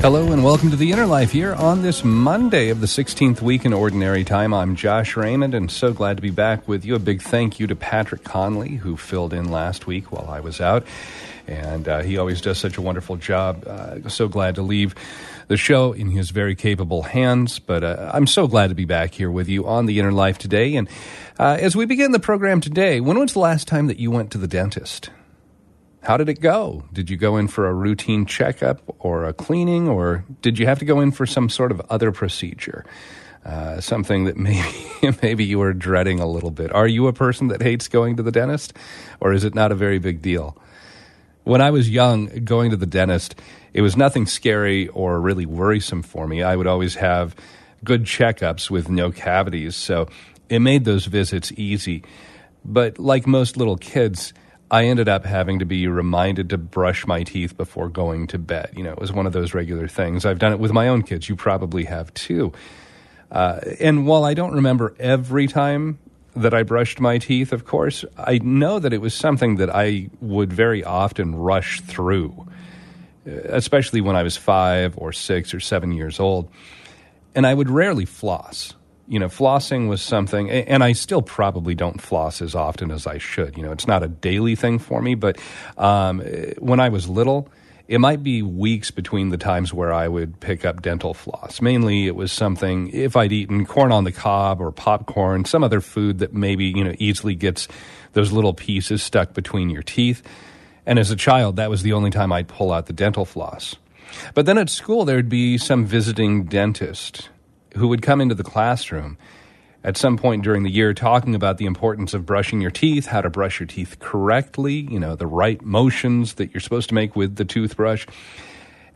Hello and welcome to the Inner Life here on this Monday of the 16th week in Ordinary Time. I'm Josh Raymond and so glad to be back with you. A big thank you to Patrick Conley who filled in last week while I was out. And uh, he always does such a wonderful job. Uh, so glad to leave the show in his very capable hands. But uh, I'm so glad to be back here with you on the Inner Life today. And uh, as we begin the program today, when was the last time that you went to the dentist? How did it go? Did you go in for a routine checkup or a cleaning, or did you have to go in for some sort of other procedure? Uh, something that maybe maybe you were dreading a little bit. Are you a person that hates going to the dentist, or is it not a very big deal? When I was young, going to the dentist, it was nothing scary or really worrisome for me. I would always have good checkups with no cavities, so it made those visits easy. But like most little kids, I ended up having to be reminded to brush my teeth before going to bed. You know, it was one of those regular things. I've done it with my own kids. You probably have too. Uh, and while I don't remember every time that I brushed my teeth, of course, I know that it was something that I would very often rush through, especially when I was five or six or seven years old. And I would rarely floss you know, flossing was something, and I still probably don't floss as often as I should. You know, it's not a daily thing for me, but um, when I was little, it might be weeks between the times where I would pick up dental floss. Mainly, it was something if I'd eaten corn on the cob or popcorn, some other food that maybe you know easily gets those little pieces stuck between your teeth. And as a child, that was the only time I'd pull out the dental floss. But then at school, there'd be some visiting dentist who would come into the classroom at some point during the year talking about the importance of brushing your teeth, how to brush your teeth correctly, you know, the right motions that you're supposed to make with the toothbrush.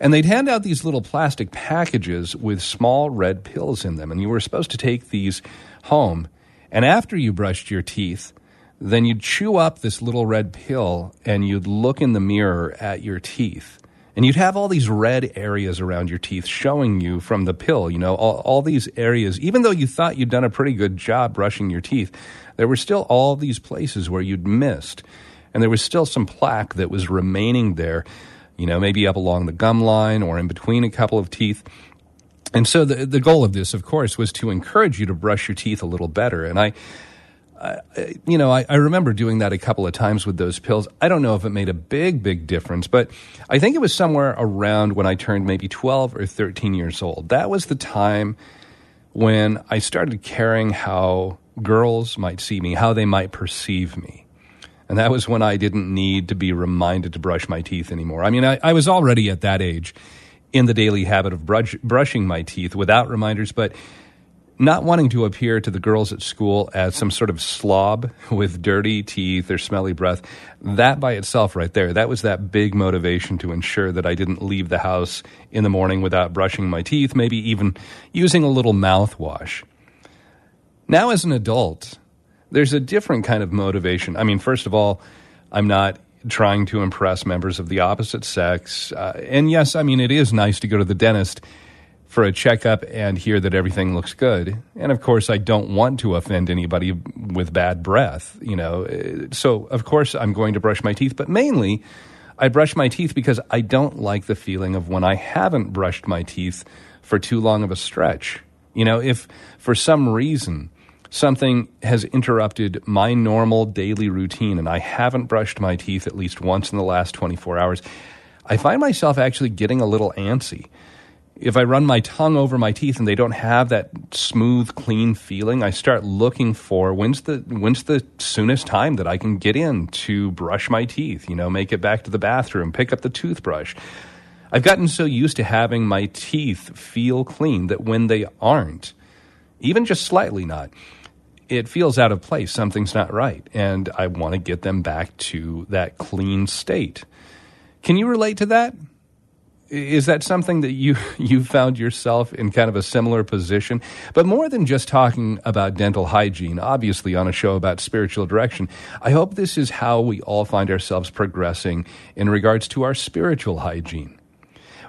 And they'd hand out these little plastic packages with small red pills in them. And you were supposed to take these home. And after you brushed your teeth, then you'd chew up this little red pill and you'd look in the mirror at your teeth and you'd have all these red areas around your teeth showing you from the pill, you know, all, all, these areas. Even though you thought you'd done a pretty good job brushing your teeth, there were still all these places where you'd missed. And there was still some plaque that was remaining there, you know, maybe up along the gum line or in between a couple of teeth. And so the, the goal of this, of course, was to encourage you to brush your teeth a little better. And I, you know, I, I, remember doing that a couple of times with those pills. I don't know if it made a big, big difference, but I think it was somewhere around when I turned maybe 12 or 13 years old. That was the time when I started caring how girls might see me, how they might perceive me. And that was when I didn't need to be reminded to brush my teeth anymore. I mean, I, I was already at that age in the daily habit of brush, brushing my teeth without reminders, but not wanting to appear to the girls at school as some sort of slob with dirty teeth or smelly breath, that by itself, right there, that was that big motivation to ensure that I didn't leave the house in the morning without brushing my teeth, maybe even using a little mouthwash. Now, as an adult, there's a different kind of motivation. I mean, first of all, I'm not trying to impress members of the opposite sex. Uh, and yes, I mean, it is nice to go to the dentist for a checkup and hear that everything looks good. And of course, I don't want to offend anybody with bad breath, you know. So, of course, I'm going to brush my teeth, but mainly I brush my teeth because I don't like the feeling of when I haven't brushed my teeth for too long of a stretch. You know, if for some reason something has interrupted my normal daily routine and I haven't brushed my teeth at least once in the last 24 hours, I find myself actually getting a little antsy if I run my tongue over my teeth and they don't have that smooth, clean feeling, I start looking for when's the when's the soonest time that I can get in to brush my teeth, you know, make it back to the bathroom, pick up the toothbrush. I've gotten so used to having my teeth feel clean that when they aren't, even just slightly not, it feels out of place. Something's not right. And I want to get them back to that clean state. Can you relate to that? Is that something that you you found yourself in kind of a similar position? But more than just talking about dental hygiene, obviously on a show about spiritual direction, I hope this is how we all find ourselves progressing in regards to our spiritual hygiene.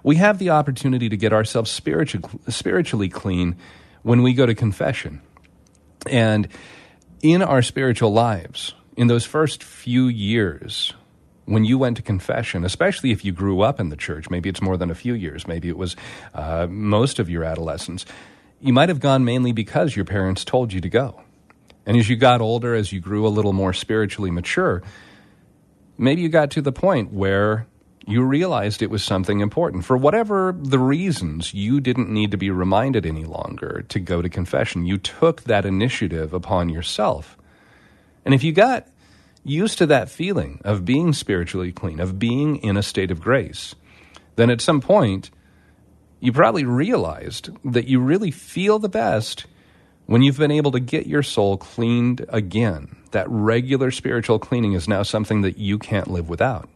We have the opportunity to get ourselves spiritual, spiritually clean when we go to confession. And in our spiritual lives, in those first few years, when you went to confession, especially if you grew up in the church, maybe it's more than a few years, maybe it was uh, most of your adolescence, you might have gone mainly because your parents told you to go. And as you got older, as you grew a little more spiritually mature, maybe you got to the point where you realized it was something important. For whatever the reasons, you didn't need to be reminded any longer to go to confession. You took that initiative upon yourself. And if you got used to that feeling of being spiritually clean, of being in a state of grace, then at some point, you probably realized that you really feel the best when you've been able to get your soul cleaned again. That regular spiritual cleaning is now something that you can't live without.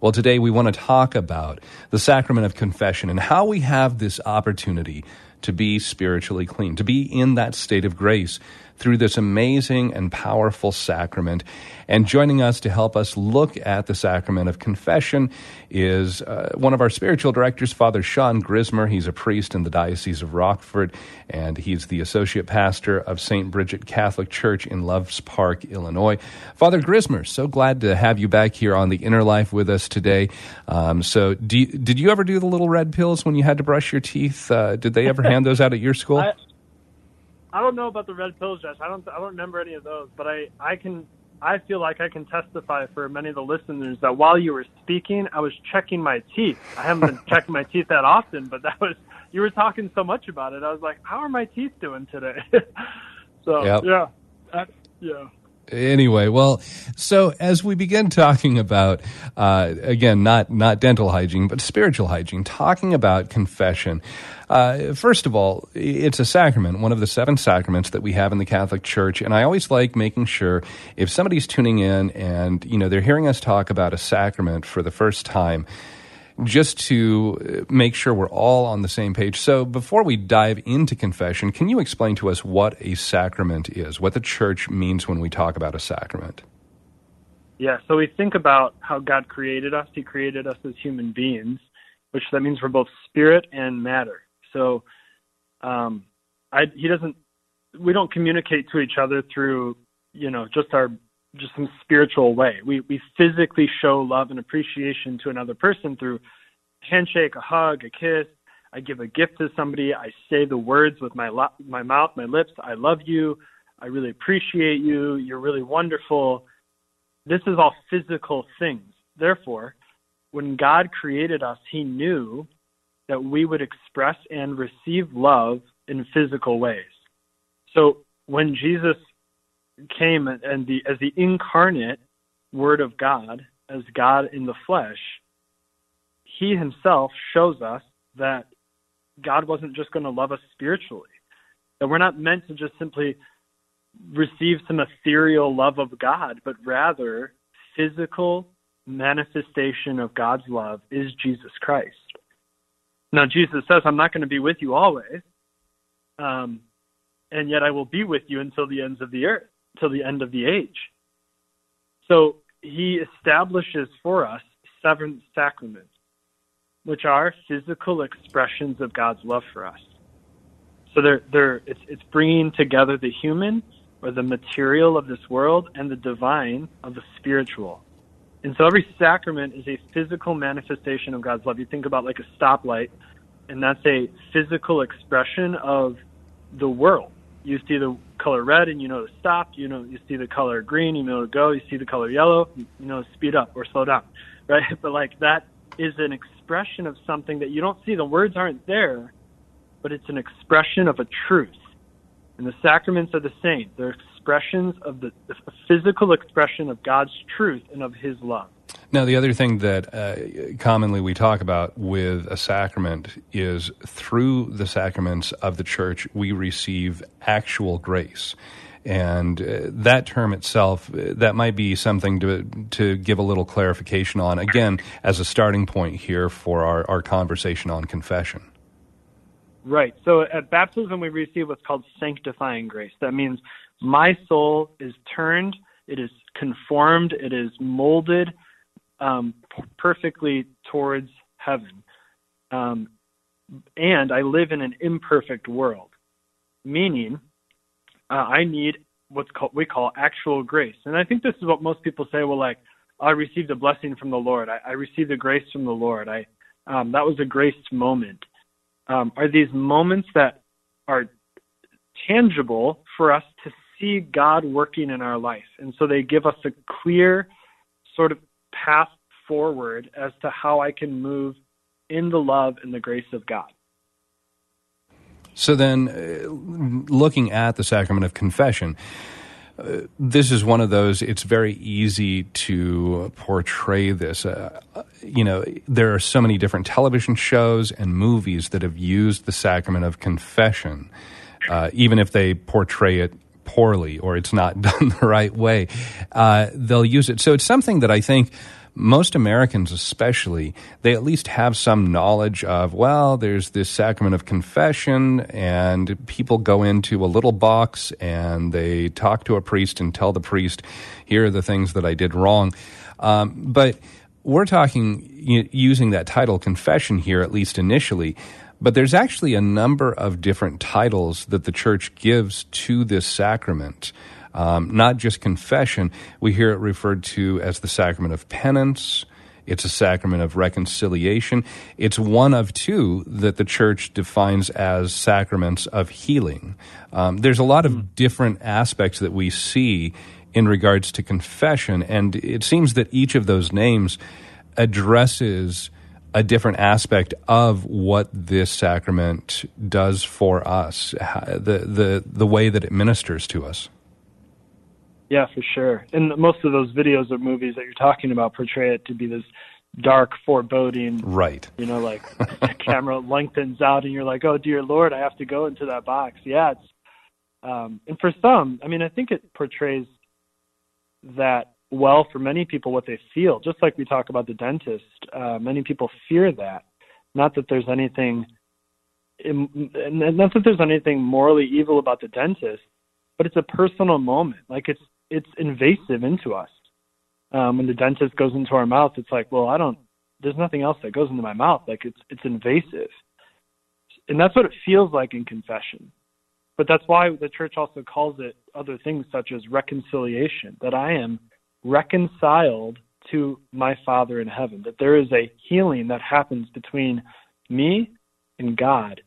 Well, today we want to talk about the sacrament of confession and how we have this opportunity to be spiritually clean, to be in that state of grace through this amazing and powerful sacrament. And joining us to help us look at the sacrament of confession is uh, one of our spiritual directors, Father Sean Grismer. He's a priest in the Diocese of Rockford, and he's the associate pastor of St. Bridget Catholic Church in Loves Park, Illinois. Father Grismer, so glad to have you back here on the Inner Life with us today. Um, so, you, did you ever do the little red pills when you had to brush your teeth? Uh, did they ever hand those out at your school? I, I don't know about the red pills, Josh. I don't. I don't remember any of those, but I I can. I feel like I can testify for many of the listeners that while you were speaking, I was checking my teeth. I haven't been checking my teeth that often, but that was you were talking so much about it. I was like, how are my teeth doing today? so yep. yeah, that, yeah anyway, well, so as we begin talking about uh, again, not not dental hygiene, but spiritual hygiene, talking about confession. Uh, first of all, it's a sacrament, one of the seven sacraments that we have in the Catholic Church, and I always like making sure if somebody's tuning in and you know they're hearing us talk about a sacrament for the first time just to make sure we're all on the same page. So, before we dive into confession, can you explain to us what a sacrament is, what the church means when we talk about a sacrament? Yeah, so we think about how God created us. He created us as human beings, which that means we're both spirit and matter. So, um, I, he doesn't. We don't communicate to each other through, you know, just our just some spiritual way. We we physically show love and appreciation to another person through a handshake, a hug, a kiss. I give a gift to somebody. I say the words with my lo- my mouth, my lips. I love you. I really appreciate you. You're really wonderful. This is all physical things. Therefore, when God created us, He knew that we would express and receive love in physical ways. So when Jesus came and the as the incarnate Word of God, as God in the flesh, He Himself shows us that God wasn't just going to love us spiritually. That we're not meant to just simply receive some ethereal love of God, but rather physical manifestation of God's love is Jesus Christ. Now, Jesus says, I'm not going to be with you always, um, and yet I will be with you until the ends of the earth till the end of the age. So he establishes for us seven sacraments, which are physical expressions of God's love for us. So they're, they're, it's, it's bringing together the human or the material of this world and the divine of the spiritual. And so every sacrament is a physical manifestation of God's love. You think about like a stoplight, and that's a physical expression of the world you see the color red and you know to stop. You know you see the color green, you know to go. You see the color yellow, you know to speed up or slow down, right? But like that is an expression of something that you don't see. The words aren't there, but it's an expression of a truth. And the sacraments are the same. They're expressions of the, the physical expression of God's truth and of His love. Now, the other thing that uh, commonly we talk about with a sacrament is through the sacraments of the church, we receive actual grace. And uh, that term itself, uh, that might be something to, to give a little clarification on, again, as a starting point here for our, our conversation on confession. Right. So at baptism, we receive what's called sanctifying grace. That means my soul is turned, it is conformed, it is molded um, perfectly towards heaven. Um, and I live in an imperfect world, meaning uh, I need called we call actual grace. And I think this is what most people say. Well, like I received a blessing from the Lord. I, I received a grace from the Lord. I um, that was a graced moment. Um, are these moments that are tangible for us to see God working in our life, and so they give us a clear sort of path forward as to how I can move in the love and the grace of God. So then, uh, looking at the sacrament of confession, uh, this is one of those, it's very easy to portray this. Uh, you know, there are so many different television shows and movies that have used the sacrament of confession, uh, even if they portray it poorly or it's not done the right way. Uh, they'll use it. So it's something that I think most Americans, especially, they at least have some knowledge of, well, there's this sacrament of confession, and people go into a little box and they talk to a priest and tell the priest, here are the things that I did wrong. Um, but we're talking using that title confession here, at least initially. But there's actually a number of different titles that the church gives to this sacrament. Um, not just confession, we hear it referred to as the sacrament of penance. It's a sacrament of reconciliation. It's one of two that the church defines as sacraments of healing. Um, there's a lot of hmm. different aspects that we see in regards to confession, and it seems that each of those names addresses a different aspect of what this sacrament does for us, the, the, the way that it ministers to us. Yeah, for sure. And most of those videos or movies that you're talking about portray it to be this dark foreboding. Right. You know, like the camera lengthens out and you're like, oh, dear Lord, I have to go into that box. Yeah. It's, um, and for some, I mean, I think it portrays that well for many people what they feel. Just like we talk about the dentist, uh, many people fear that. Not that there's anything, not that there's anything morally evil about the dentist, but it's a personal moment. Like it's it's invasive into us. Um, when the dentist goes into our mouth, it's like, well, I don't. There's nothing else that goes into my mouth. Like it's it's invasive, and that's what it feels like in confession. But that's why the church also calls it other things such as reconciliation. That I am reconciled to my Father in heaven. That there is a healing that happens between me and God,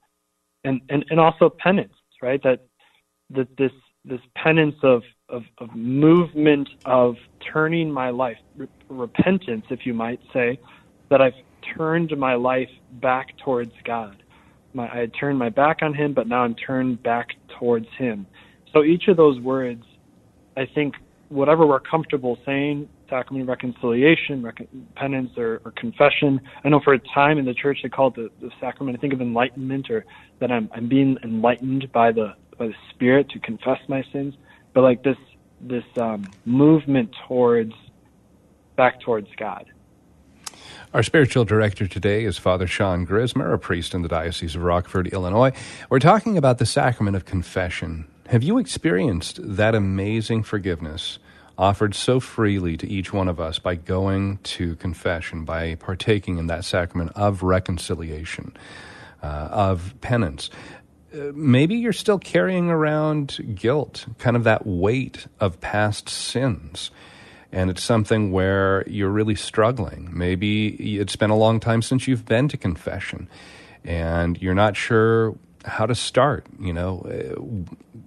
and and and also penance. Right. That that this this penance of, of, of movement of turning my life, re- repentance, if you might say, that I've turned my life back towards God. My, I had turned my back on Him, but now I'm turned back towards Him. So each of those words, I think, whatever we're comfortable saying, sacrament of reconciliation, rec- penance, or, or, confession. I know for a time in the church they called it the, the sacrament, I think of enlightenment, or that I'm, I'm being enlightened by the by the Spirit to confess my sins, but like this this um, movement towards back towards God. Our spiritual director today is Father Sean Grismer, a priest in the Diocese of Rockford, Illinois. We're talking about the sacrament of confession. Have you experienced that amazing forgiveness offered so freely to each one of us by going to confession, by partaking in that sacrament of reconciliation, uh, of penance? maybe you're still carrying around guilt, kind of that weight of past sins. And it's something where you're really struggling. Maybe it's been a long time since you've been to confession and you're not sure how to start, you know, uh,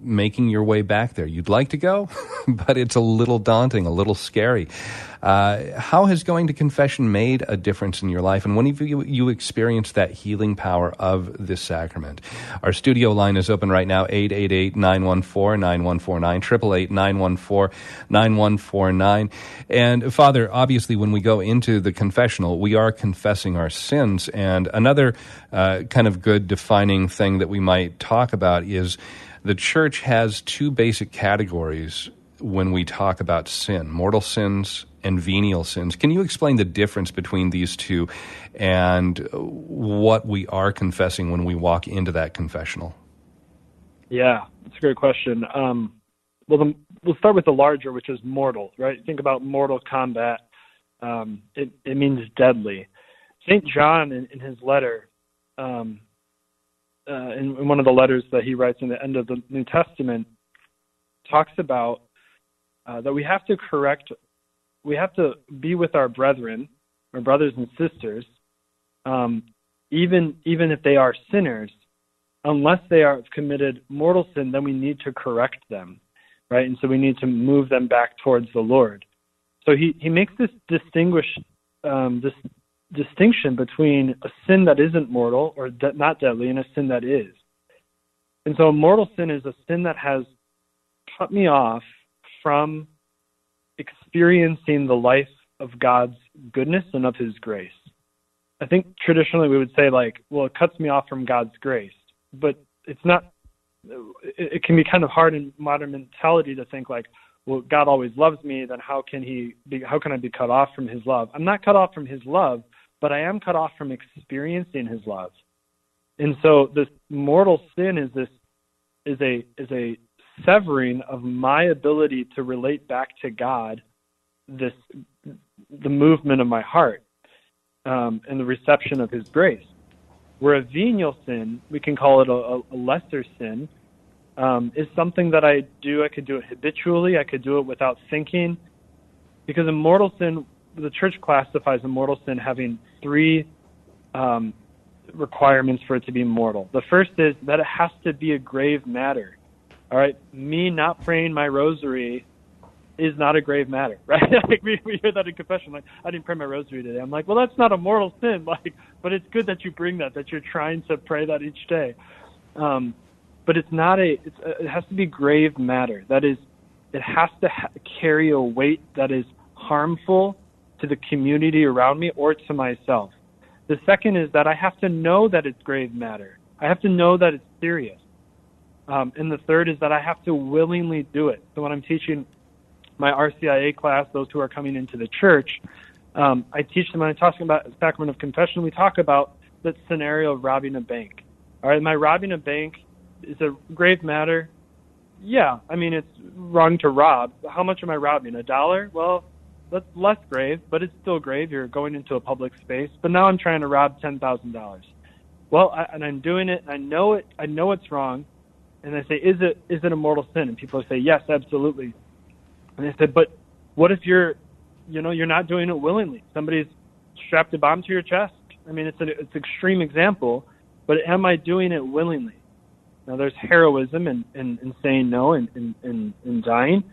making your way back there. You'd like to go, but it's a little daunting, a little scary. Uh, how has going to confession made a difference in your life, and when have you, you experienced that healing power of this sacrament? Our studio line is open right now 888 914 9149, 888 914 9149. And Father, obviously, when we go into the confessional, we are confessing our sins. And another uh, kind of good defining thing that we might talk about is the church has two basic categories when we talk about sin mortal sins and venial sins. Can you explain the difference between these two and what we are confessing when we walk into that confessional? Yeah, that's a great question. Um, well, the, we'll start with the larger, which is mortal, right? Think about mortal combat. Um, it, it means deadly. St. John, in, in his letter, um, uh, in, in one of the letters that he writes in the end of the New Testament, talks about uh, that we have to correct, we have to be with our brethren, our brothers and sisters, um, even even if they are sinners, unless they are committed mortal sin, then we need to correct them, right? And so we need to move them back towards the Lord. So he he makes this distinguish um, this distinction between a sin that isn't mortal or de- not deadly and a sin that is. And so a mortal sin is a sin that has cut me off from experiencing the life of God's goodness and of his grace. I think traditionally we would say like, well, it cuts me off from God's grace, but it's not it, can be kind of hard in modern mentality to think like, well, God always loves me, then how can he be how can I be cut off from his love? I'm not cut off from his love but I am cut off from experiencing his love. And so this mortal sin is this is a is a severing of my ability to relate back to God this the movement of my heart um, and the reception of his grace. Where a venial sin, we can call it a, a lesser sin, um, is something that I do. I could do it habitually. I could do it without thinking. Because a mortal sin, the church classifies a mortal sin having three um, requirements for it to be mortal. The first is that it has to be a grave matter. All right, me not praying my rosary is not a grave matter, right? like we, we hear that in confession, like I didn't pray my rosary today. I'm like, well, that's not a mortal sin, like, but it's good that you bring that, that you're trying to pray that each day. Um, but it's not a, it's a, it has to be grave matter. That is, it has to ha- carry a weight that is harmful to the community around me or to myself. The second is that I have to know that it's grave matter. I have to know that it's serious. Um, and the third is that I have to willingly do it. So when I'm teaching my RCIA class, those who are coming into the church, um, I teach them when I'm talking about sacrament of confession, we talk about the scenario of robbing a bank. All right, am I robbing a bank? Is a grave matter? Yeah, I mean it's wrong to rob. How much am I robbing? A dollar? Well, that's less grave, but it's still grave. You're going into a public space. But now I'm trying to rob ten thousand dollars. Well, I, and I'm doing it. I know it. I know it's wrong. And I say, is it is it a mortal sin? And people say, yes, absolutely. And I said, but what if you're, you know, you're not doing it willingly? Somebody's strapped a bomb to your chest. I mean, it's an it's extreme example, but am I doing it willingly? Now, there's heroism in, in, in saying no and in, in, in dying,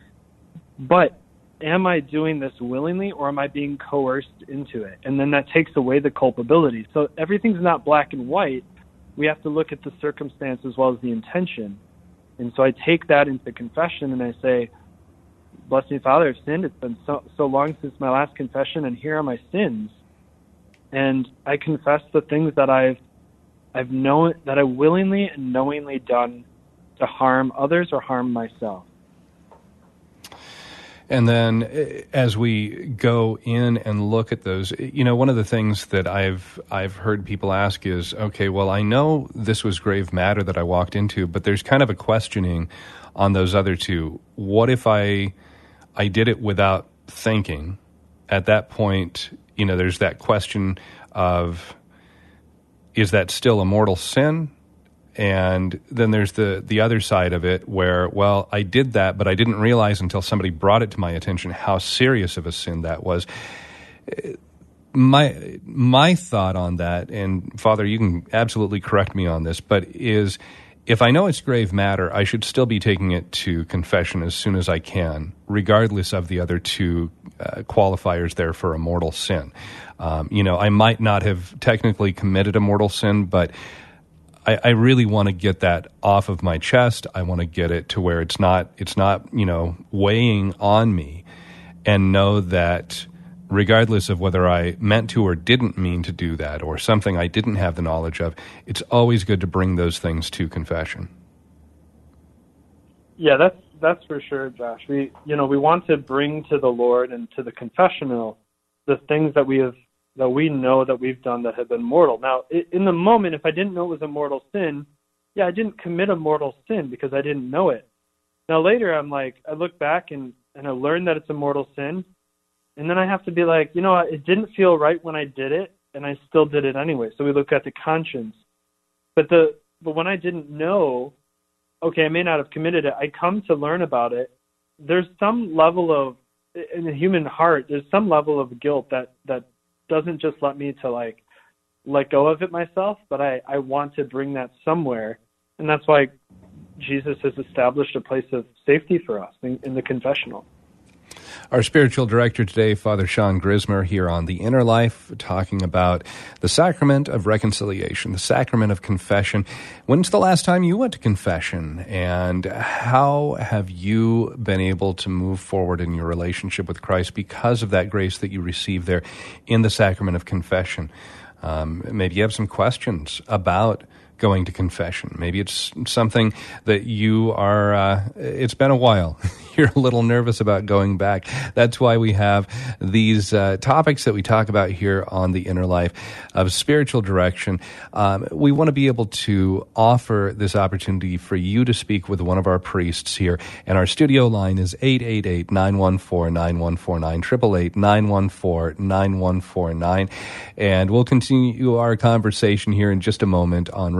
but am I doing this willingly or am I being coerced into it? And then that takes away the culpability. So everything's not black and white. We have to look at the circumstance as well as the intention. And so I take that into confession and I say, Bless me, Father, I've sinned. It's been so, so long since my last confession, and here are my sins. And I confess the things that I've I've known that I willingly and knowingly done to harm others or harm myself. And then eh, as we go in and look at those, you know, one of the things that I've I've heard people ask is, okay, well, I know this was grave matter that I walked into, but there's kind of a questioning on those other two. What if I I did it without thinking? At that point, you know, there's that question of is that still a mortal sin? And then there's the the other side of it where, well, I did that, but I didn't realize until somebody brought it to my attention how serious of a sin that was. My my thought on that, and Father, you can absolutely correct me on this, but is if I know it's grave matter, I should still be taking it to confession as soon as I can, regardless of the other two uh, qualifiers there for a mortal sin. Um, you know, I might not have technically committed a mortal sin, but I, I really want to get that off of my chest. I want to get it to where it's not it's not you know weighing on me, and know that regardless of whether I meant to or didn't mean to do that or something I didn't have the knowledge of, it's always good to bring those things to confession. Yeah, that's that's for sure, Josh. We you know, we want to bring to the Lord and to the confessional the things that we have that we know that we've done that have been mortal. Now, in the moment if I didn't know it was a mortal sin, yeah, I didn't commit a mortal sin because I didn't know it. Now later I'm like I look back and and I learn that it's a mortal sin and then I have to be like, you know it didn't feel right when I did it, and I still did it anyway. So we look at the conscience. But the but when I didn't know, okay, I may not have committed it. I come to learn about it. There's some level of in the human heart. There's some level of guilt that that doesn't just let me to like let go of it myself, but I I want to bring that somewhere, and that's why Jesus has established a place of safety for us in, in the confessional. Our spiritual director today, Father Sean Grismer, here on The Inner Life, talking about the sacrament of reconciliation, the sacrament of confession. When's the last time you went to confession? And how have you been able to move forward in your relationship with Christ because of that grace that you receive there in the sacrament of confession? Um, maybe you have some questions about going to confession. Maybe it's something that you are, uh, it's been a while. You're a little nervous about going back. That's why we have these uh, topics that we talk about here on the inner life of spiritual direction. Um, we want to be able to offer this opportunity for you to speak with one of our priests here. And our studio line is 888 914 9149, 888 914 9149. And we'll continue our conversation here in just a moment on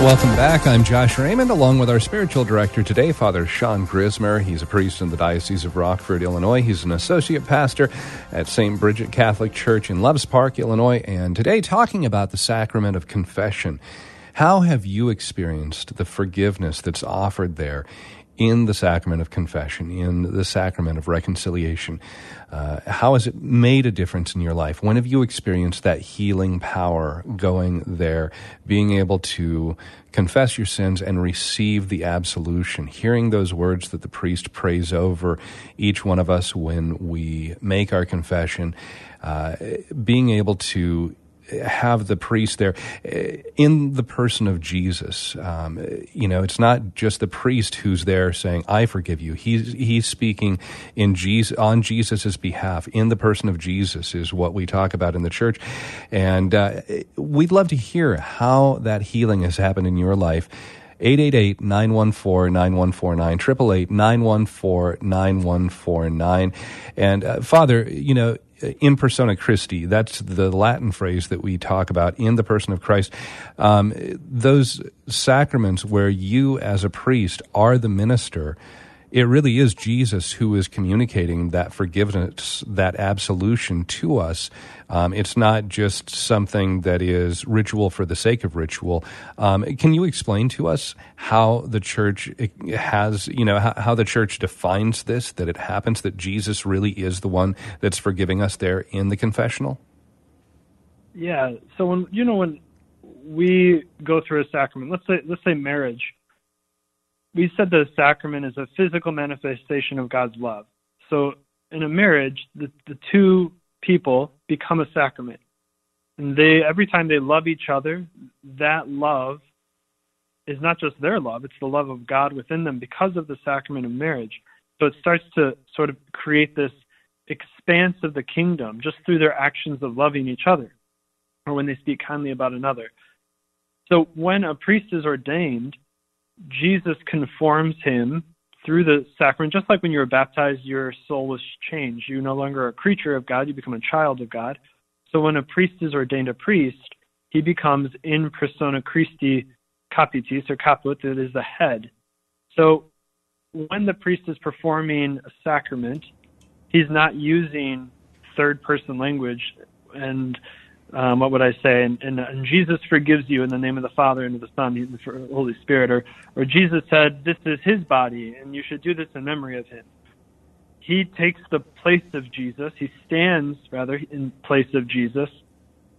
Welcome back. I'm Josh Raymond, along with our spiritual director today, Father Sean Grismer. He's a priest in the Diocese of Rockford, Illinois. He's an associate pastor at St. Bridget Catholic Church in Loves Park, Illinois. And today, talking about the sacrament of confession. How have you experienced the forgiveness that's offered there in the sacrament of confession, in the sacrament of reconciliation? Uh, how has it made a difference in your life? When have you experienced that healing power going there, being able to confess your sins and receive the absolution, hearing those words that the priest prays over each one of us when we make our confession, uh, being able to have the priest there eh, in the person of Jesus. Um, you know, it's not just the priest who's there saying, "I forgive you." He's he's speaking in Jesus on Jesus's behalf in the person of Jesus is what we talk about in the church, and uh, we'd love to hear how that healing has happened in your life. 888-914-9149, 888-914-9149. And uh, Father, you know, in persona Christi. That's the Latin phrase that we talk about in the person of Christ. Um, those sacraments where you, as a priest, are the minister it really is Jesus who is communicating that forgiveness, that absolution to us. Um, it's not just something that is ritual for the sake of ritual. Um, can you explain to us how the church has, you know, how, how the church defines this, that it happens that Jesus really is the one that's forgiving us there in the confessional? Yeah. So when, you know, when we go through a sacrament, let's say, let's say marriage, we said the sacrament is a physical manifestation of God's love. So in a marriage, the, the two people become a sacrament. And they every time they love each other, that love is not just their love, it's the love of God within them because of the sacrament of marriage. So it starts to sort of create this expanse of the kingdom just through their actions of loving each other or when they speak kindly about another. So when a priest is ordained, Jesus conforms him through the sacrament, just like when you were baptized, your soul was changed. You're no longer a creature of God, you become a child of God. So when a priest is ordained a priest, he becomes in persona Christi capitis or caput, that is the head. So when the priest is performing a sacrament, he's not using third person language and um, what would I say? And, and, and, Jesus forgives you in the name of the Father and of the Son and the Holy Spirit. Or, or Jesus said, This is his body, and you should do this in memory of him. He takes the place of Jesus. He stands, rather, in place of Jesus,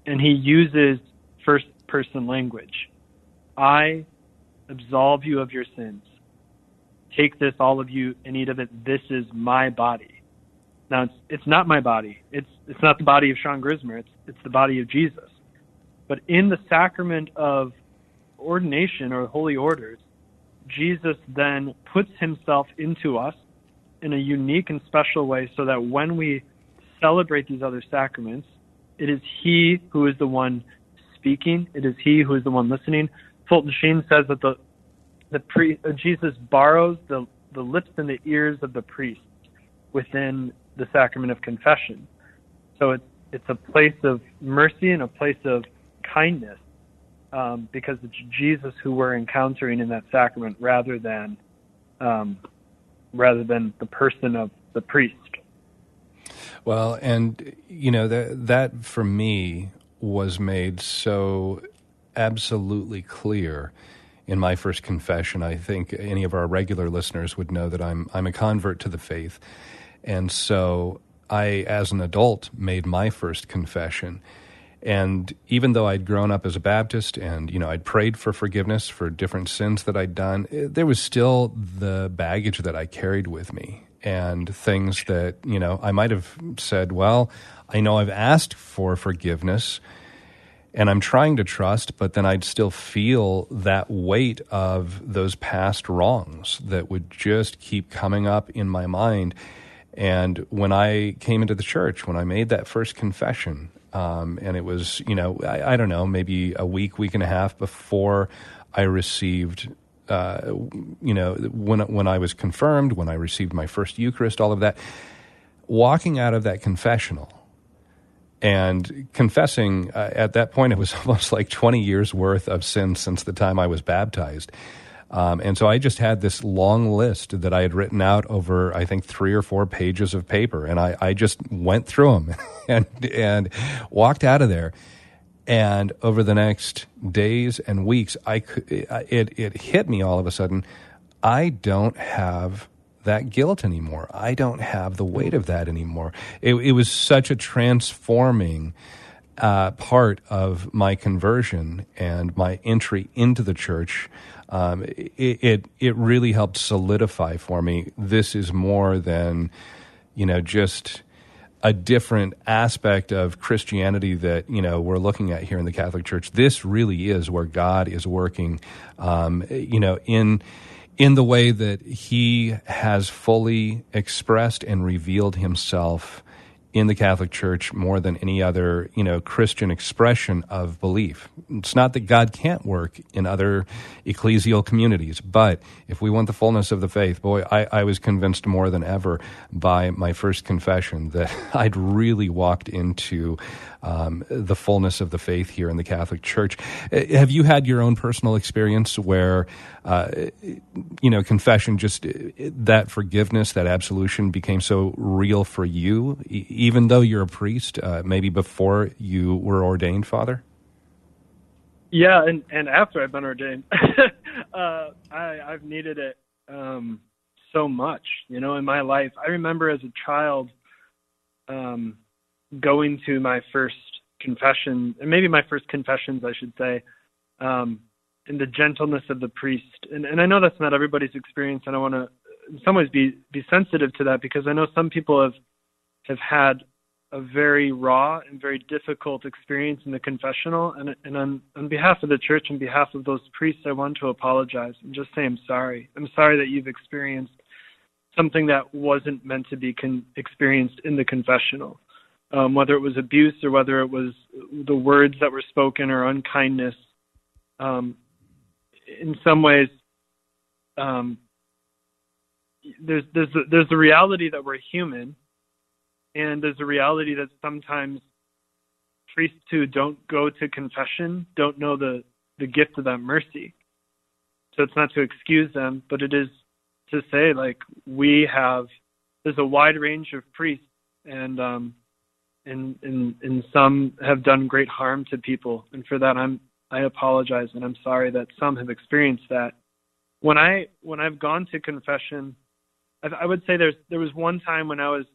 and he uses first person language. I absolve you of your sins. Take this, all of you, and eat of it. This is my body now it's it's not my body. It's it's not the body of Sean Grismer. It's it's the body of Jesus. But in the sacrament of ordination or holy orders, Jesus then puts himself into us in a unique and special way so that when we celebrate these other sacraments, it is he who is the one speaking, it is he who is the one listening. Fulton Sheen says that the the pre, uh, Jesus borrows the the lips and the ears of the priest within the sacrament of confession. So it's it's a place of mercy and a place of kindness um, because it's Jesus who we're encountering in that sacrament rather than um, rather than the person of the priest. Well, and you know that that for me was made so absolutely clear in my first confession. I think any of our regular listeners would know that I'm I'm a convert to the faith. And so I, as an adult, made my first confession. And even though I'd grown up as a Baptist and, you know, I'd prayed for forgiveness for different sins that I'd done, eh, there was still the baggage that I carried with me and things that, you know, I might have said, well, I know I've asked for forgiveness and I'm trying to trust, but then I'd still feel that weight of those past wrongs that would just keep coming up in my mind. And when I came into the church, when I made that first confession, um, and it was, you know, I, I, don't know, maybe a week, week and a half before I received, uh, you know, when when I was confirmed, when I received my first Eucharist, all of that, walking out of that confessional and confessing uh, at that point, it was almost like 20 years worth of sin since the time I was baptized. Um, and so I just had this long list that I had written out over, I think, three or four pages of paper. And I, I just went through them and, and walked out of there. And over the next days and weeks, I it, it hit me all of a sudden. I don't have that guilt anymore. I don't have the weight of that anymore. It, it was such a transforming uh, part of my conversion and my entry into the church um, it, it, it really helped solidify for me. This is more than you know just a different aspect of Christianity that you know we're looking at here in the Catholic Church. This really is where God is working, um, you know, in in the way that He has fully expressed and revealed Himself in the Catholic Church more than any other, you know, Christian expression of belief. It's not that God can't work in other ecclesial communities, but if we want the fullness of the faith, boy, I, I was convinced more than ever by my first confession that I'd really walked into um, the fullness of the faith here in the Catholic Church. Uh, have you had your own personal experience where, uh, you know, confession just uh, that forgiveness, that absolution became so real for you, even though you're a priest, uh, maybe before you were ordained, Father? Yeah, and, and after I've been ordained, uh, I, I've needed it um, so much, you know, in my life. I remember as a child, um, going to my first confession, and maybe my first confessions, I should say, um, in the gentleness of the priest. And, and I know that's not everybody's experience, and I want to, in some ways, be be sensitive to that because I know some people have have had a very raw and very difficult experience in the confessional. And, and on, on behalf of the church, on behalf of those priests, I want to apologize and just say I'm sorry. I'm sorry that you've experienced something that wasn't meant to be con- experienced in the confessional. Um, whether it was abuse or whether it was the words that were spoken or unkindness, um, in some ways, um, there's there's there's the reality that we're human, and there's a reality that sometimes priests who don't go to confession don't know the the gift of that mercy. So it's not to excuse them, but it is to say like we have there's a wide range of priests and um and and and some have done great harm to people and for that I'm I apologize and I'm sorry that some have experienced that. When I when I've gone to confession, I, I would say there's there was one time when I was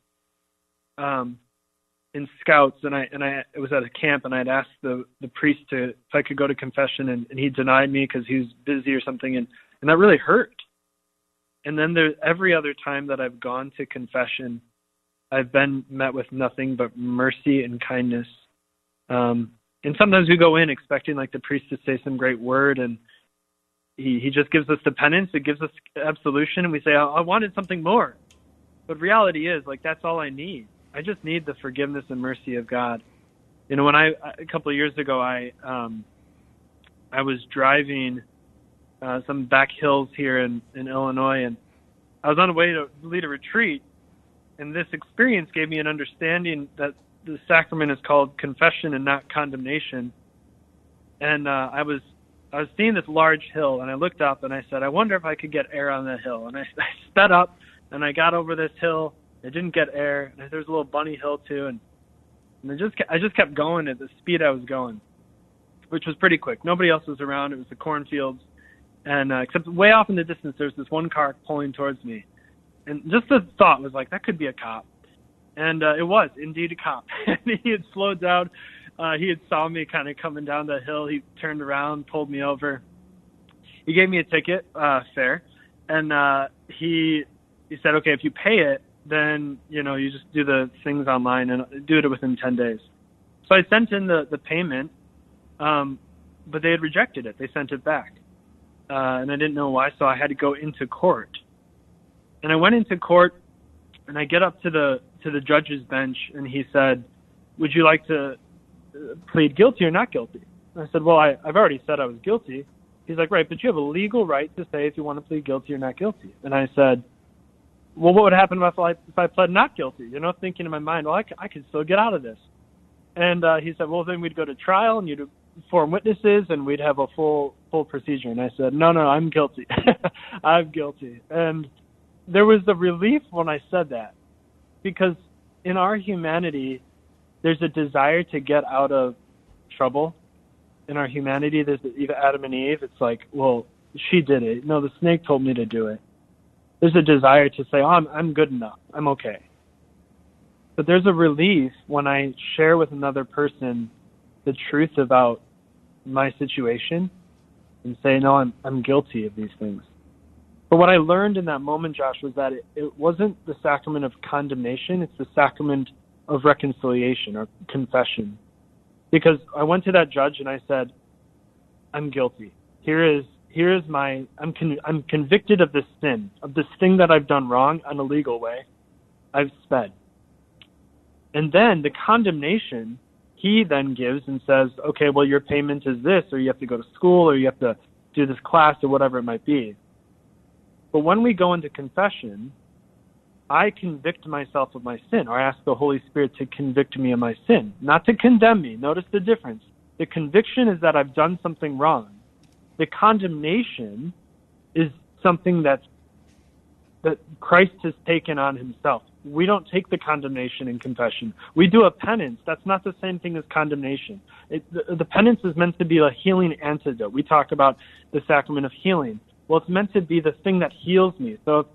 um in scouts and I and I it was at a camp and I'd asked the the priest to if I could go to confession and, and he denied me because he was busy or something and and that really hurt and then there's every other time that I've gone to confession, I've been met with nothing but mercy and kindness. Um, and sometimes we go in expecting like the priest to say some great word, and he he just gives us the penance, it gives us absolution, and we say, I, I wanted something more. But reality is like that's all I need. I just need the forgiveness and mercy of God. You know, when I a couple of years ago, I um, I was driving uh, some back hills here in, in Illinois, and I was on the way to lead a retreat, and this experience gave me an understanding that the sacrament is called confession and not condemnation. And uh, I was I was seeing this large hill, and I looked up and I said, I wonder if I could get air on that hill. And I, I sped up, and I got over this hill. I didn't get air. And there's a little bunny hill too, and, and I just I just kept going at the speed I was going, which was pretty quick. Nobody else was around. It was the cornfields and uh, except way off in the distance, there's this one car pulling towards me, and just the thought was like, that could be a cop, and uh, it was indeed a cop. and he had slowed down. Uh, he had saw me kind of coming down the hill. He turned around, pulled me over. He gave me a ticket, uh, fare, and uh, he he said, okay, if you pay it, then you know you just do the things online and do it within 10 days. So I sent in the the payment, um, but they had rejected it. They sent it back uh, and I didn't know why, so I had to go into court. And I went into court, and I get up to the to the judge's bench, and he said, "Would you like to uh, plead guilty or not guilty?" And I said, "Well, I, I've already said I was guilty." He's like, "Right, but you have a legal right to say if you want to plead guilty or not guilty." And I said, "Well, what would happen if I if I pled not guilty?" You know, thinking in my mind, "Well, I, I could still get out of this." And uh, he said, "Well, then we'd go to trial, and you'd form witnesses and we'd have a full full procedure and i said no no i'm guilty i'm guilty and there was the relief when i said that because in our humanity there's a desire to get out of trouble. In our humanity there's adam and eve it's like well she did it. No the snake told me to do it. There's a desire to say oh i'm i'm good enough. I'm okay. But there's a relief when i share with another person the truth about my situation and say, no, I'm, I'm guilty of these things. But what I learned in that moment, Josh, was that it, it wasn't the sacrament of condemnation, it's the sacrament of reconciliation or confession. Because I went to that judge and I said, I'm guilty. Here is here is my I'm con- I'm convicted of this sin, of this thing that I've done wrong in a legal way. I've sped. And then the condemnation he then gives and says, okay, well, your payment is this, or you have to go to school, or you have to do this class, or whatever it might be. But when we go into confession, I convict myself of my sin, or ask the Holy Spirit to convict me of my sin, not to condemn me. Notice the difference. The conviction is that I've done something wrong. The condemnation is something that's that Christ has taken on himself we don't take the condemnation in confession. We do a penance. That's not the same thing as condemnation. It, the, the penance is meant to be a healing antidote. We talk about the sacrament of healing. Well, it's meant to be the thing that heals me. So, if,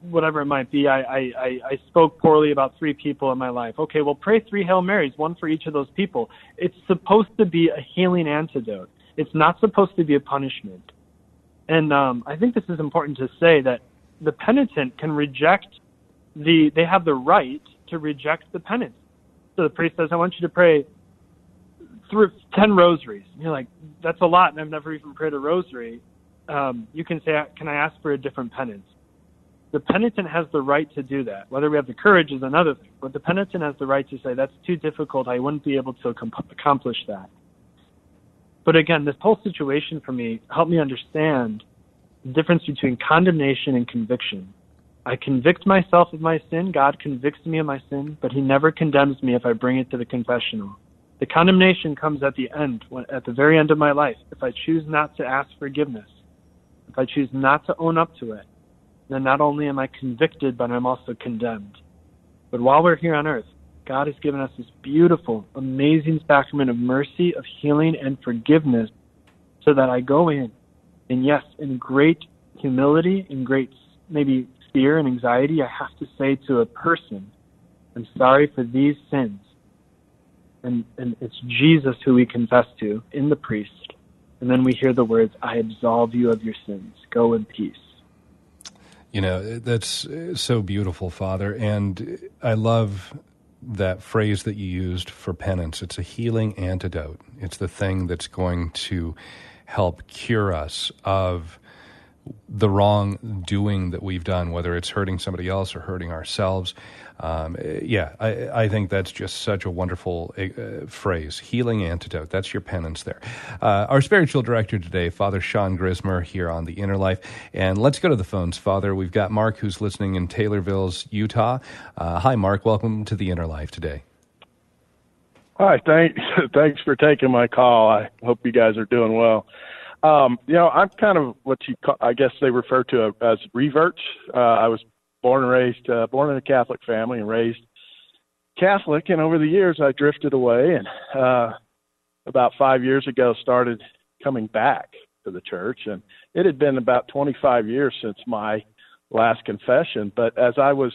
whatever it might be, I, I, I spoke poorly about three people in my life. Okay, well, pray three Hail Marys, one for each of those people. It's supposed to be a healing antidote. It's not supposed to be a punishment. And um, I think this is important to say that the penitent can reject the they have the right to reject the penance. so the priest says, I want you to pray through 10 rosaries. And you're like, that's a lot, and I've never even prayed a rosary. Um, you can say, Can I ask for a different penance? The penitent has the right to do that. Whether we have the courage is another thing, but the penitent has the right to say, That's too difficult. I wouldn't be able to accomplish that. But again, this whole situation for me helped me understand the difference between condemnation and conviction. I convict myself of my sin. God convicts me of my sin, but He never condemns me if I bring it to the confessional. The condemnation comes at the end, at the very end of my life. If I choose not to ask forgiveness, if I choose not to own up to it, then not only am I convicted, but I'm also condemned. But while we're here on earth, God has given us this beautiful, amazing sacrament of mercy, of healing, and forgiveness so that I go in, and yes, in great humility, in great maybe fear and anxiety, I have to say to a person, I'm sorry for these sins. And, and it's Jesus who we confess to in the priest. And then we hear the words, I absolve you of your sins. Go in peace. You know, that's so beautiful, Father. And I love that phrase that you used for penance. It's a healing antidote. It's the thing that's going to help cure us of the wrong doing that we've done, whether it's hurting somebody else or hurting ourselves. Um, yeah, I, I, think that's just such a wonderful uh, phrase. Healing antidote. That's your penance there. Uh, our spiritual director today, Father Sean Grismer, here on the Inner Life. And let's go to the phones, Father. We've got Mark who's listening in Taylorsville, Utah. Uh, hi, Mark. Welcome to the Inner Life today. Hi, thanks. Thanks for taking my call. I hope you guys are doing well. Um, you know, I'm kind of what you call, I guess they refer to as reverts. Uh, I was born and raised, uh, born in a Catholic family and raised Catholic. And over the years, I drifted away and, uh, about five years ago started coming back to the church. And it had been about 25 years since my last confession. But as I was,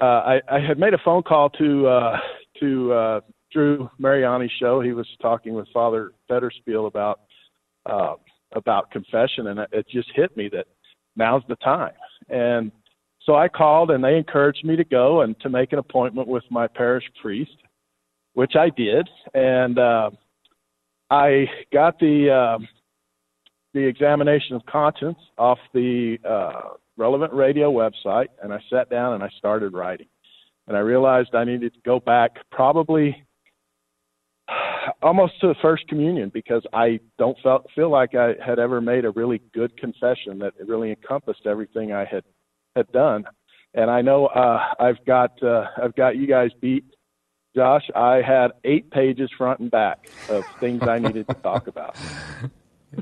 uh, I, I had made a phone call to, uh, to, uh, Drew Mariani's show. He was talking with Father Federspiel about uh, about confession, and it just hit me that now's the time. And so I called, and they encouraged me to go and to make an appointment with my parish priest, which I did, and uh, I got the uh, the examination of conscience off the uh, relevant radio website, and I sat down and I started writing. And I realized I needed to go back probably almost to the first communion because I don't felt, feel like I had ever made a really good confession that really encompassed everything I had had done. And I know uh, I've got uh, I've got you guys beat, Josh. I had eight pages front and back of things I needed to talk about.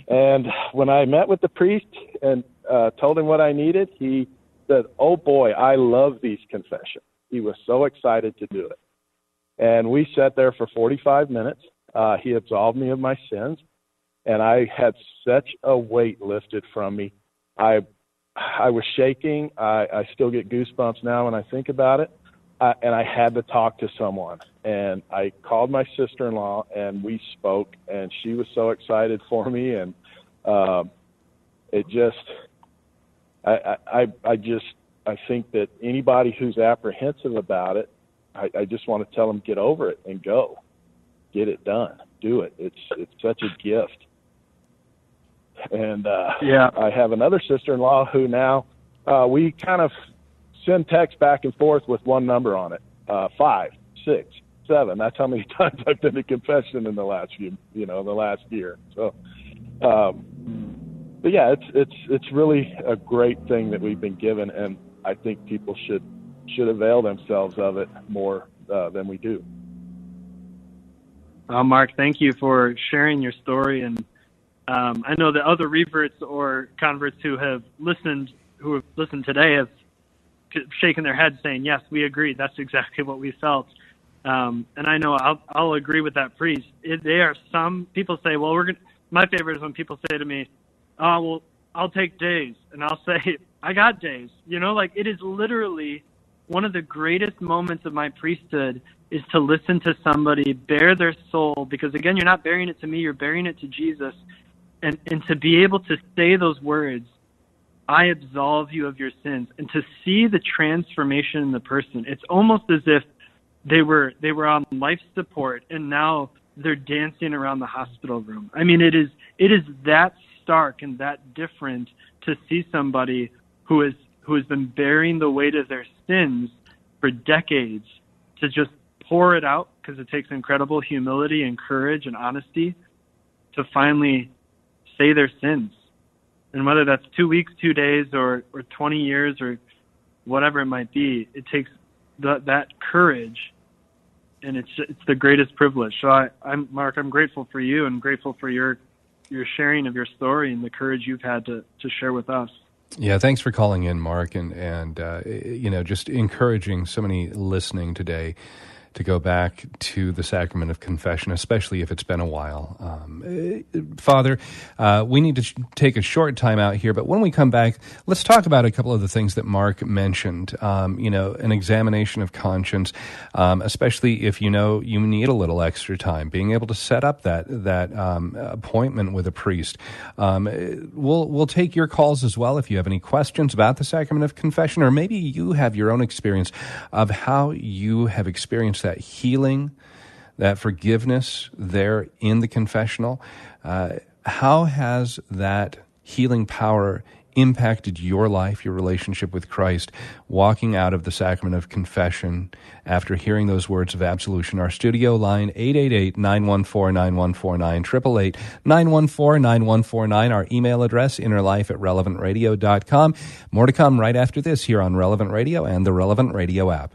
And when I met with the priest and uh, told him what I needed, he said, "Oh boy, I love these confessions." He was so excited to do it. And we sat there for 45 minutes. Uh, he absolved me of my sins, and I had such a weight lifted from me. I I was shaking. I, I still get goosebumps now when I think about it. Uh, and I had to talk to someone. And I called my sister-in-law, and we spoke. And she was so excited for me, and um, it just, I, I, I just, I think that anybody who's apprehensive about it I, I just want to tell them get over it and go, get it done, do it. It's it's such a gift. And uh, yeah, I have another sister-in-law who now uh, we kind of send text back and forth with one number on it, uh, five, six, seven. That's how many times I've been to confession in the last few, you know, the last year. So, um, but yeah, it's it's it's really a great thing that we've been given, and I think people should should avail themselves of it more uh, than we do. Well, Mark, thank you for sharing your story. And um, I know that other reverts or converts who have listened, who have listened today, have shaken their heads saying, "Yes, we agree. That's exactly what we felt." Um, and I know I'll, I'll agree with that priest. It, they are some people say, "Well, we're gonna." My favorite is when people say to me, "Oh, well, I'll take days," and I'll say, "I got days." You know, like it is literally one of the greatest moments of my priesthood is to listen to somebody bare their soul because again you're not baring it to me you're baring it to jesus and and to be able to say those words i absolve you of your sins and to see the transformation in the person it's almost as if they were they were on life support and now they're dancing around the hospital room. I mean, it is it is that stark and that different to see somebody who is who has been bearing the weight of their sins for decades to just pour it out because it takes incredible humility and courage and honesty to finally say their sins. And whether that's two weeks, two days, or, or 20 years, or whatever it might be, it takes the, that courage, and it's it's the greatest privilege. So I, I'm Mark. I'm grateful for you, and grateful for your your sharing of your story and the courage you've had to to share with us. Yeah, thanks for calling in, Mark, and and uh, you know just encouraging so many listening today to go back to the sacrament of confession, especially if it's been a while. Um, Father, uh, we need to sh- take a short time out here, but when we come back, let's talk about a couple of the things that Mark mentioned. Um, you know, an examination of conscience, um, especially if you know you need a little extra time, being able to set up that that um, appointment with a priest. Um, we'll we'll take your calls as well if you have any questions about the sacrament of confession, or maybe you have your own experience of how you have experienced that healing, that forgiveness there in the confessional. Uh, how has that healing power impacted your life, your relationship with Christ, walking out of the sacrament of confession after hearing those words of absolution? Our studio line, 888-914-9149, 888-914-9149. Our email address, innerlife at relevantradio.com. More to come right after this here on Relevant Radio and the Relevant Radio app.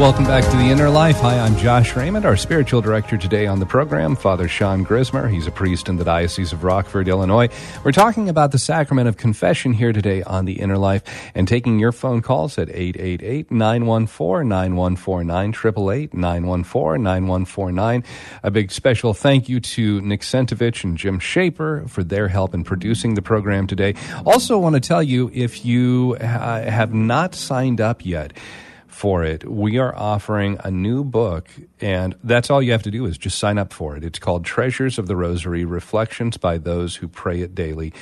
Welcome back to The Inner Life. Hi, I'm Josh Raymond, our spiritual director today on the program, Father Sean Grismer. He's a priest in the Diocese of Rockford, Illinois. We're talking about the sacrament of confession here today on The Inner Life and taking your phone calls at 888-914-9149, 888-914-9149. A big special thank you to Nick Sentovich and Jim Shaper for their help in producing the program today. Also want to tell you, if you have not signed up yet, for it, we are offering a new book, and that's all you have to do is just sign up for it. It's called Treasures of the Rosary Reflections by Those Who Pray It Daily.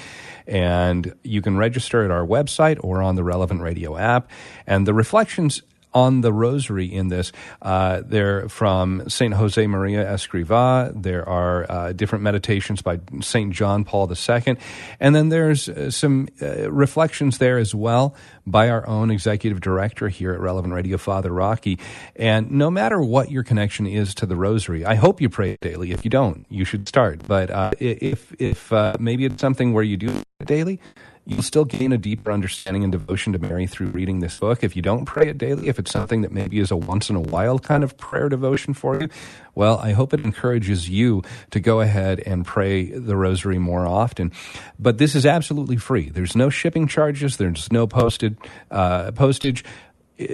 And you can register at our website or on the Relevant Radio app. And the reflections on the rosary in this. Uh, they're from St. Jose Maria Escriva. There are uh, different meditations by St. John Paul II. And then there's uh, some uh, reflections there as well by our own executive director here at Relevant Radio, Father Rocky. And no matter what your connection is to the rosary, I hope you pray daily. If you don't, you should start. But uh, if, if uh, maybe it's something where you do it daily, You'll still gain a deeper understanding and devotion to Mary through reading this book. If you don't pray it daily, if it's something that maybe is a once in a while kind of prayer devotion for you, well, I hope it encourages you to go ahead and pray the rosary more often. But this is absolutely free. There's no shipping charges. There's no posted uh, postage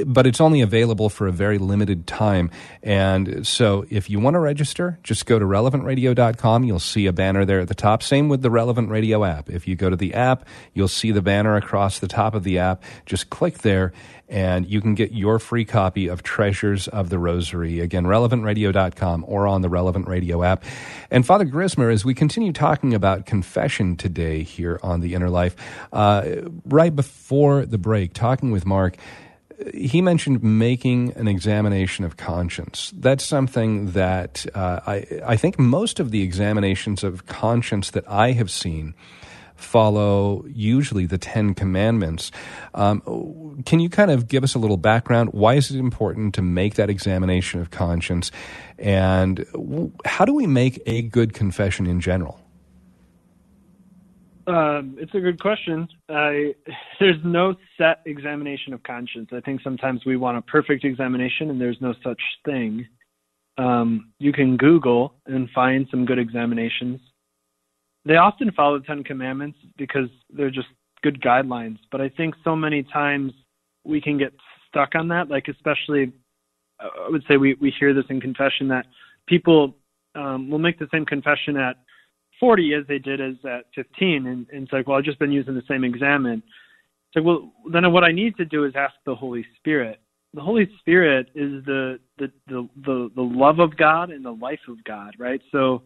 but it's only available for a very limited time. And so if you want to register, just go to relevantradio.com. You'll see a banner there at the top. Same with the Relevant Radio app. If you go to the app, you'll see the banner across the top of the app. Just click there and you can get your free copy of Treasures of the Rosary. Again, relevantradio.com or on the Relevant Radio app. And Father Grismer, as we continue talking about confession today here on The Inner Life, uh, right before the break, talking with Mark, he mentioned making an examination of conscience. That's something that uh, I, I think most of the examinations of conscience that I have seen follow usually the Ten Commandments. Um, can you kind of give us a little background? Why is it important to make that examination of conscience? And how do we make a good confession in general? Um, it's a good question. I, there's no set examination of conscience. I think sometimes we want a perfect examination, and there's no such thing. Um, you can Google and find some good examinations. They often follow the Ten Commandments because they're just good guidelines. But I think so many times we can get stuck on that. Like especially, I would say we we hear this in confession that people um, will make the same confession at 40 as they did as at 15, and, and it's like, well, I've just been using the same examen. It's like, well, then what I need to do is ask the Holy Spirit. The Holy Spirit is the the the the, the love of God and the life of God, right? So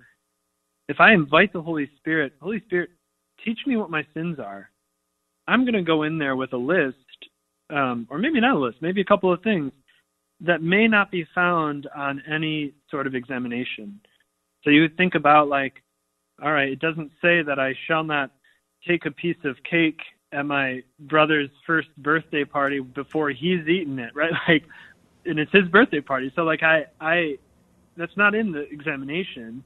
if I invite the Holy Spirit, Holy Spirit, teach me what my sins are. I'm going to go in there with a list, um, or maybe not a list, maybe a couple of things that may not be found on any sort of examination. So you would think about like, all right, it doesn't say that I shall not take a piece of cake at my brother's first birthday party before he's eaten it, right? Like, and it's his birthday party. So like I, I, that's not in the examination,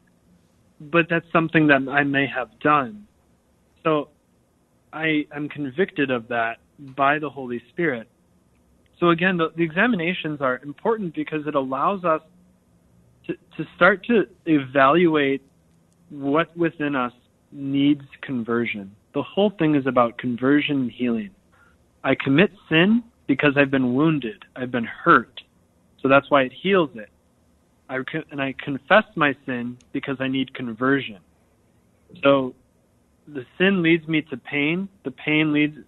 but that's something that I may have done. So I am convicted of that by the Holy Spirit. So again, the, the examinations are important because it allows us to, to start to evaluate what within us needs conversion. The whole thing is about conversion and healing. I commit sin because I've been wounded, I've been hurt. So that's why it heals it. I, and I confess my sin because I need conversion. So the sin leads me to pain. The pain leads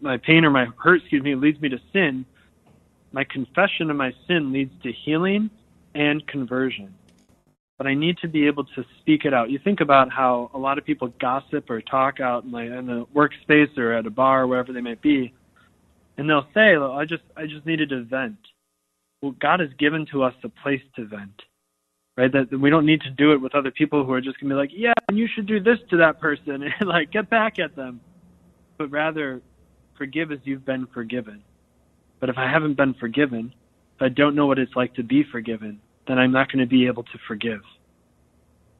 my pain or my hurt, excuse me, leads me to sin. My confession of my sin leads to healing and conversion. But I need to be able to speak it out. You think about how a lot of people gossip or talk out in, like, in the workspace or at a bar or wherever they might be, and they'll say, "I just, I just needed to vent." Well, God has given to us a place to vent right? That we don't need to do it with other people who are just gonna be like, yeah, and you should do this to that person, and like get back at them, but rather forgive as you've been forgiven. But if I haven't been forgiven, if I don't know what it's like to be forgiven, then I'm not going to be able to forgive.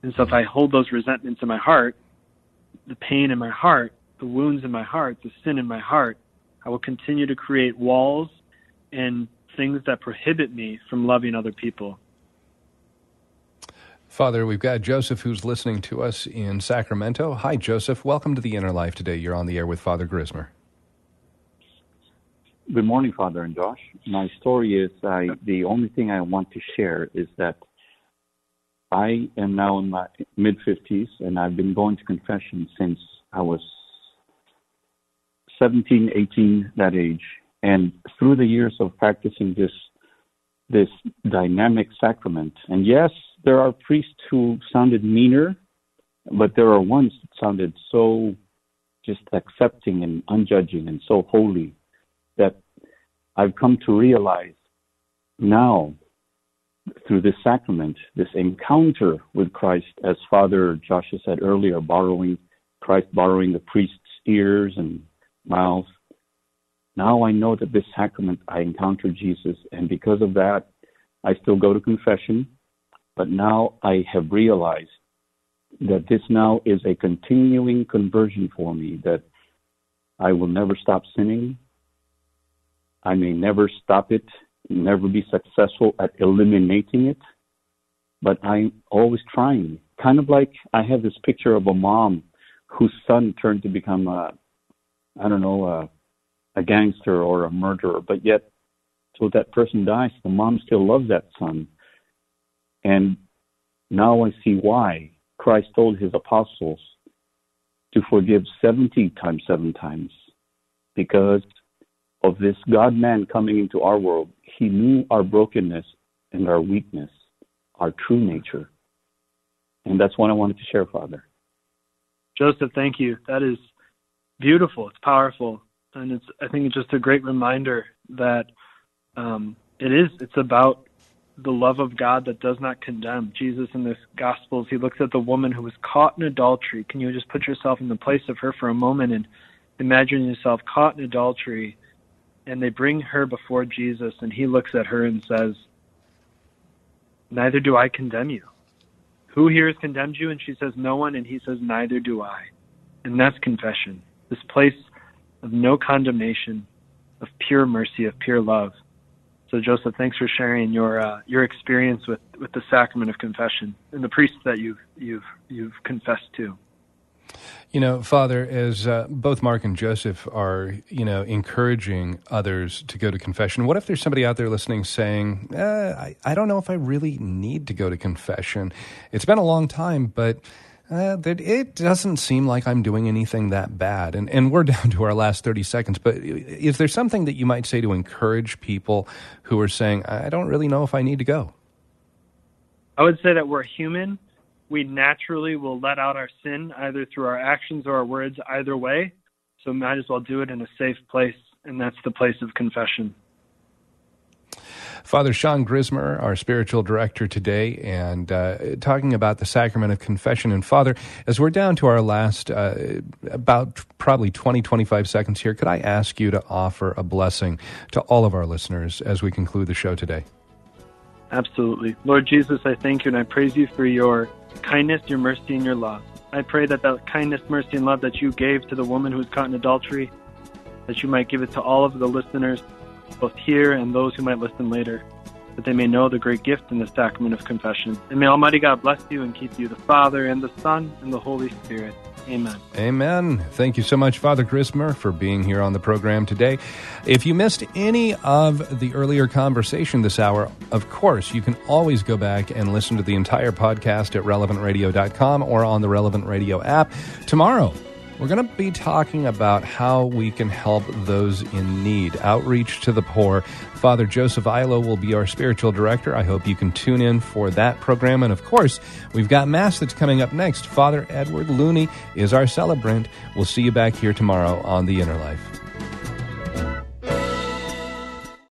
And so if I hold those resentments in my heart, the pain in my heart, the wounds in my heart, the sin in my heart, I will continue to create walls and things that prohibit me from loving other people. Father, we've got Joseph who's listening to us in Sacramento. Hi, Joseph. Welcome to the Inner Life today. You're on the air with Father Grismer. Good morning, Father and Josh. My story is I, the only thing I want to share is that I am now in my mid 50s and I've been going to confession since I was 17, 18, that age. And through the years of practicing this this dynamic sacrament, and yes, there are priests who sounded meaner, but there are ones that sounded so just accepting and unjudging and so holy I've come to realize now through this sacrament, this encounter with Christ, as Father Joshua said earlier, borrowing Christ, borrowing the priest's ears and mouth. Now I know that this sacrament I encountered Jesus, and because of that, I still go to confession. But now I have realized that this now is a continuing conversion for me, that I will never stop sinning. I may never stop it, never be successful at eliminating it, but I'm always trying. Kind of like I have this picture of a mom whose son turned to become a, I don't know, a, a gangster or a murderer, but yet, till that person dies, the mom still loves that son and now I see why Christ told his apostles to forgive 70 times, seven times. Because of this God man coming into our world, he knew our brokenness and our weakness, our true nature. And that's what I wanted to share, Father. Joseph, thank you. That is beautiful. It's powerful. And it's I think it's just a great reminder that um, it is it's about the love of God that does not condemn. Jesus in the Gospels, he looks at the woman who was caught in adultery. Can you just put yourself in the place of her for a moment and imagine yourself caught in adultery? And they bring her before Jesus, and he looks at her and says, Neither do I condemn you. Who here has condemned you? And she says, No one. And he says, Neither do I. And that's confession. This place of no condemnation, of pure mercy, of pure love. So Joseph, thanks for sharing your uh, your experience with, with the sacrament of confession and the priests that you've you've you've confessed to. You know, Father, as uh, both Mark and Joseph are, you know, encouraging others to go to confession, what if there's somebody out there listening saying, eh, I, I don't know if I really need to go to confession? It's been a long time, but uh, it doesn't seem like I'm doing anything that bad. And, and we're down to our last 30 seconds, but is there something that you might say to encourage people who are saying, I don't really know if I need to go? I would say that we're human we naturally will let out our sin either through our actions or our words, either way. So might as well do it in a safe place, and that's the place of confession. Father Sean Grismer, our spiritual director today, and uh, talking about the sacrament of confession. And Father, as we're down to our last uh, about probably 20, 25 seconds here, could I ask you to offer a blessing to all of our listeners as we conclude the show today? Absolutely. Lord Jesus, I thank you and I praise you for your kindness, your mercy, and your love. I pray that that kindness, mercy, and love that you gave to the woman who was caught in adultery, that you might give it to all of the listeners, both here and those who might listen later, that they may know the great gift in the sacrament of confession. And may Almighty God bless you and keep you, the Father, and the Son, and the Holy Spirit. Amen. Amen. Thank you so much, Father Grismer, for being here on the program today. If you missed any of the earlier conversation this hour, of course, you can always go back and listen to the entire podcast at relevantradio.com or on the Relevant Radio app. Tomorrow, we're going to be talking about how we can help those in need, outreach to the poor. Father Joseph Illo will be our spiritual director. I hope you can tune in for that program. And of course, we've got Mass that's coming up next. Father Edward Looney is our celebrant. We'll see you back here tomorrow on The Inner Life.